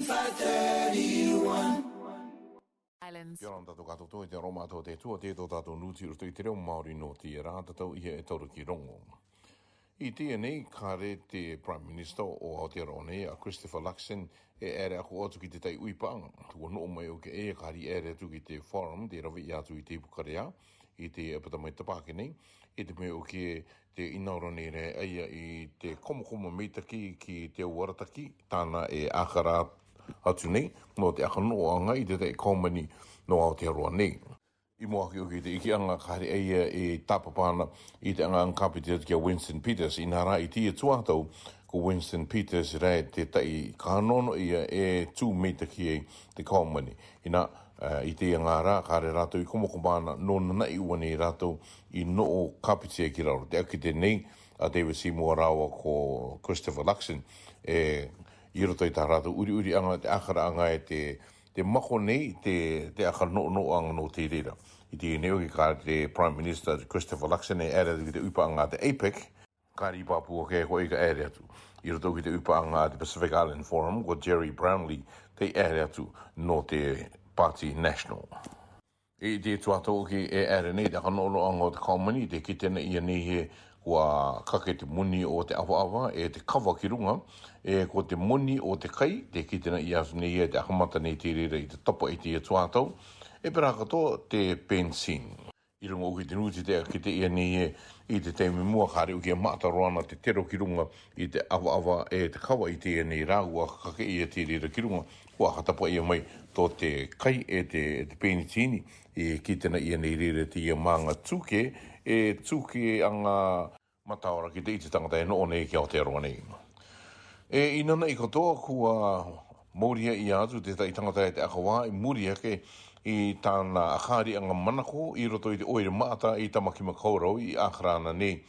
Islands. Kia ora tātou katoa tōi te aroma tō te tua tētou tātou nūti uru tui te reo Māori no te rātatau ia e tauru ki rongo. I tēnei, kāre te Prime Minister o Aotearoa nei, a Christopher Luxon, e ere ako atu ki te tai uipang. Tua no mai o ke e, kāri ere atu ki te forum, te rawe i atu i te pukarea, i te apatamai tapāke nei, i te mei o ke te inauro nei re aia i te komokomo meitaki ki te warataki, tāna e akara atu nei, mō te aka no anga i te te komani no Aotearoa nei. I mō aki oki te iki anga kare eia e tapapana i te anga angkapi te tukia Winston Peters i nara i tia tuatau ko Winston Peters rei te tai kanono ia e tū meita ki e te komani. I nā, uh, i te ngā rā, kāre rātou i kumokumāna, no nana i wane i rātou i no o kapitia ki rāro. Te aki te nei, a David Seymour rāua ko Christopher Luxon, e i roto i tāratu, uri uri anga te akara anga e te, te mako nei te, te akara no no anga no te reira. I te neo ki kāre te Prime Minister Christopher Luxon e ere ki te upa anga te APEC, kāre i pāpū o kei hoi ka ere atu. I roto ki te upa anga te Pacific Island Forum ko Jerry Brownlee te ere atu no te Party National. E te tuatau ki e ere nei te akara no no anga o te kaumani, te kitena i anehe kāre kua kake te muni o te awa e te kawa ki runga, e ko te muni o te kai, te kitina i asu nei e te ahamata nei te rira i te topo e te i tuatau, e pera katoa te pensin i runga uke te nuti te ake te ia ni e i te te me mua kāre uke a mata roana te tero ki runga i te awa awa e te kawa i te ene i rāua kake i a te rira ki runga kua hatapa ia e mai tō te kai e te, e te i e ki tena i ene i rira te ia mānga tūke e tūke anga mataora ki te i te tangata e noone ki Aotearoa nei e inana i katoa kua Mūria i atu te tai tangata e te akawā i mūria ke i tāna akhari anga manako i roto i te oire maata i tamaki makaurau i akarana nei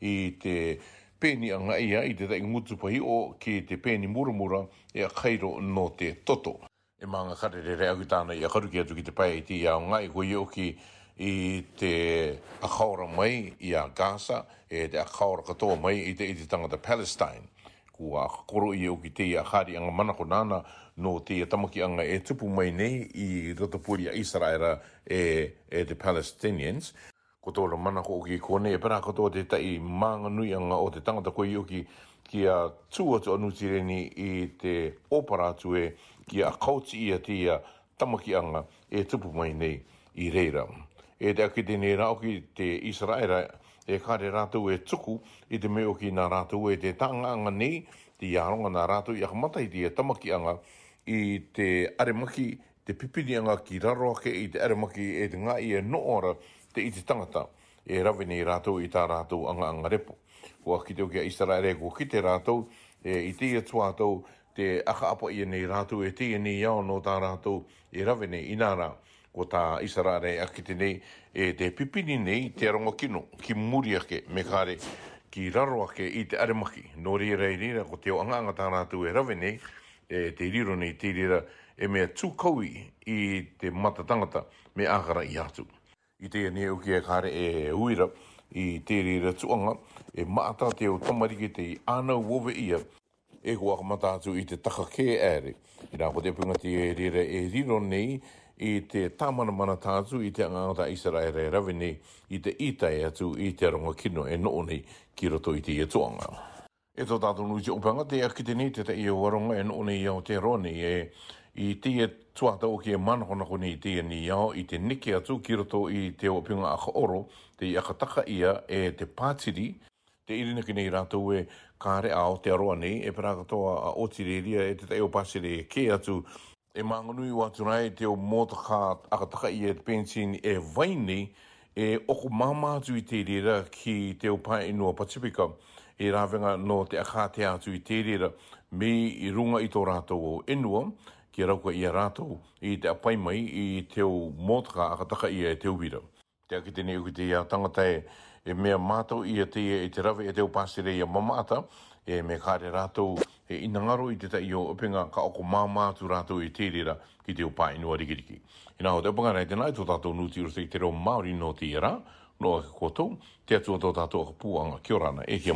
i te peni anga ia i te tai ngutupahi o ki te peni muramura e a kairo no te toto. E maanga kare re re agitana i akaruki atu ki te pai i te iau ngai hui o ki i te akaura mai i a Gaza e te akaura katoa mai i te, i te tangata Palestine kua koro i o ki te ia kāri anga mana ko nāna no te ia tamaki anga e tupu mai nei i rata puri a Israela e, e the Palestinians. Ko tō mana ko o ki kone e pera katoa te tai maanga nui anga o te tangata koe i o ki ki a tū atu anu tireni i te opara atu e ki a kauti ia te ia tamaki anga e tupu mai nei i reira. E te akite nei rao ki te Israela e e kare rātou e tuku i te meo ki nā rātou e te anga ni te yaronga nā rātou i akamata i te anga i te aremaki te pipinianga ki raro ake i te aremaki e te ngā i e no ora te i te tangata e rawe ni rātou i tā rātou anga anga repo. Kua ki teo ki a Israele kua ki te rātou e i te ia tuātou te aka apa i e nei rātou e te e nei iao no tā rātou e rawe ni i ko tā isara re akite nei e te pipini nei te arongo kino ki muri ake me kāre ki raro ake i te aremaki no re rei nira ko te o anganga tāna tū e rave nei e te riro nei te rira e mea tūkaui i te matatangata me āhara i atu. I te ane uki e kāre e uira i te rira tuanga e maata te o tamariki te i āna uove ia e hua matatu i te taka kē ere. I nā ko te punga te rira e riro nei i te tāmana mana tātu i te angata Israel re ravini i te itai atu i te rongo kino e noo nei ki roto i te ietuanga. E tō tātu nui te upanga te akite ni te te i waronga e noo nei iau te roni e i te tuata o ki e manahona koni i te ni iau i te nike atu ki roto i te opinga aka oro te i akataka ia e te pātiri te irina ki nei rātou e kāre a o te aroa nei e prakatoa a o tireria e te te eo pāsere e ke atu e manganui wa tunai te o mota ka akataka i e e vai e oku mama atu i te rira ki te o pae inua Pacifica e rawenga no te akate atu i te rira me i runga i tō rātou o inua ki rauka i a rātou i te apai mai i te o mota ka akataka i e te uira. Te aki tini uki te ia tangata e, e, mea mātou ia te ia e te rawe e te upasire ia ata e me kāre rātou e inangaro i te ta o upinga ka oko mamātu rātou i tērera ki te upā inua rikiriki. I nā ho te upanga rei tēnā e tō tātou nūti uro te te reo Māori no tērā, no a kotou, te atua tō tātou a kapuanga. Kia rāna, e kia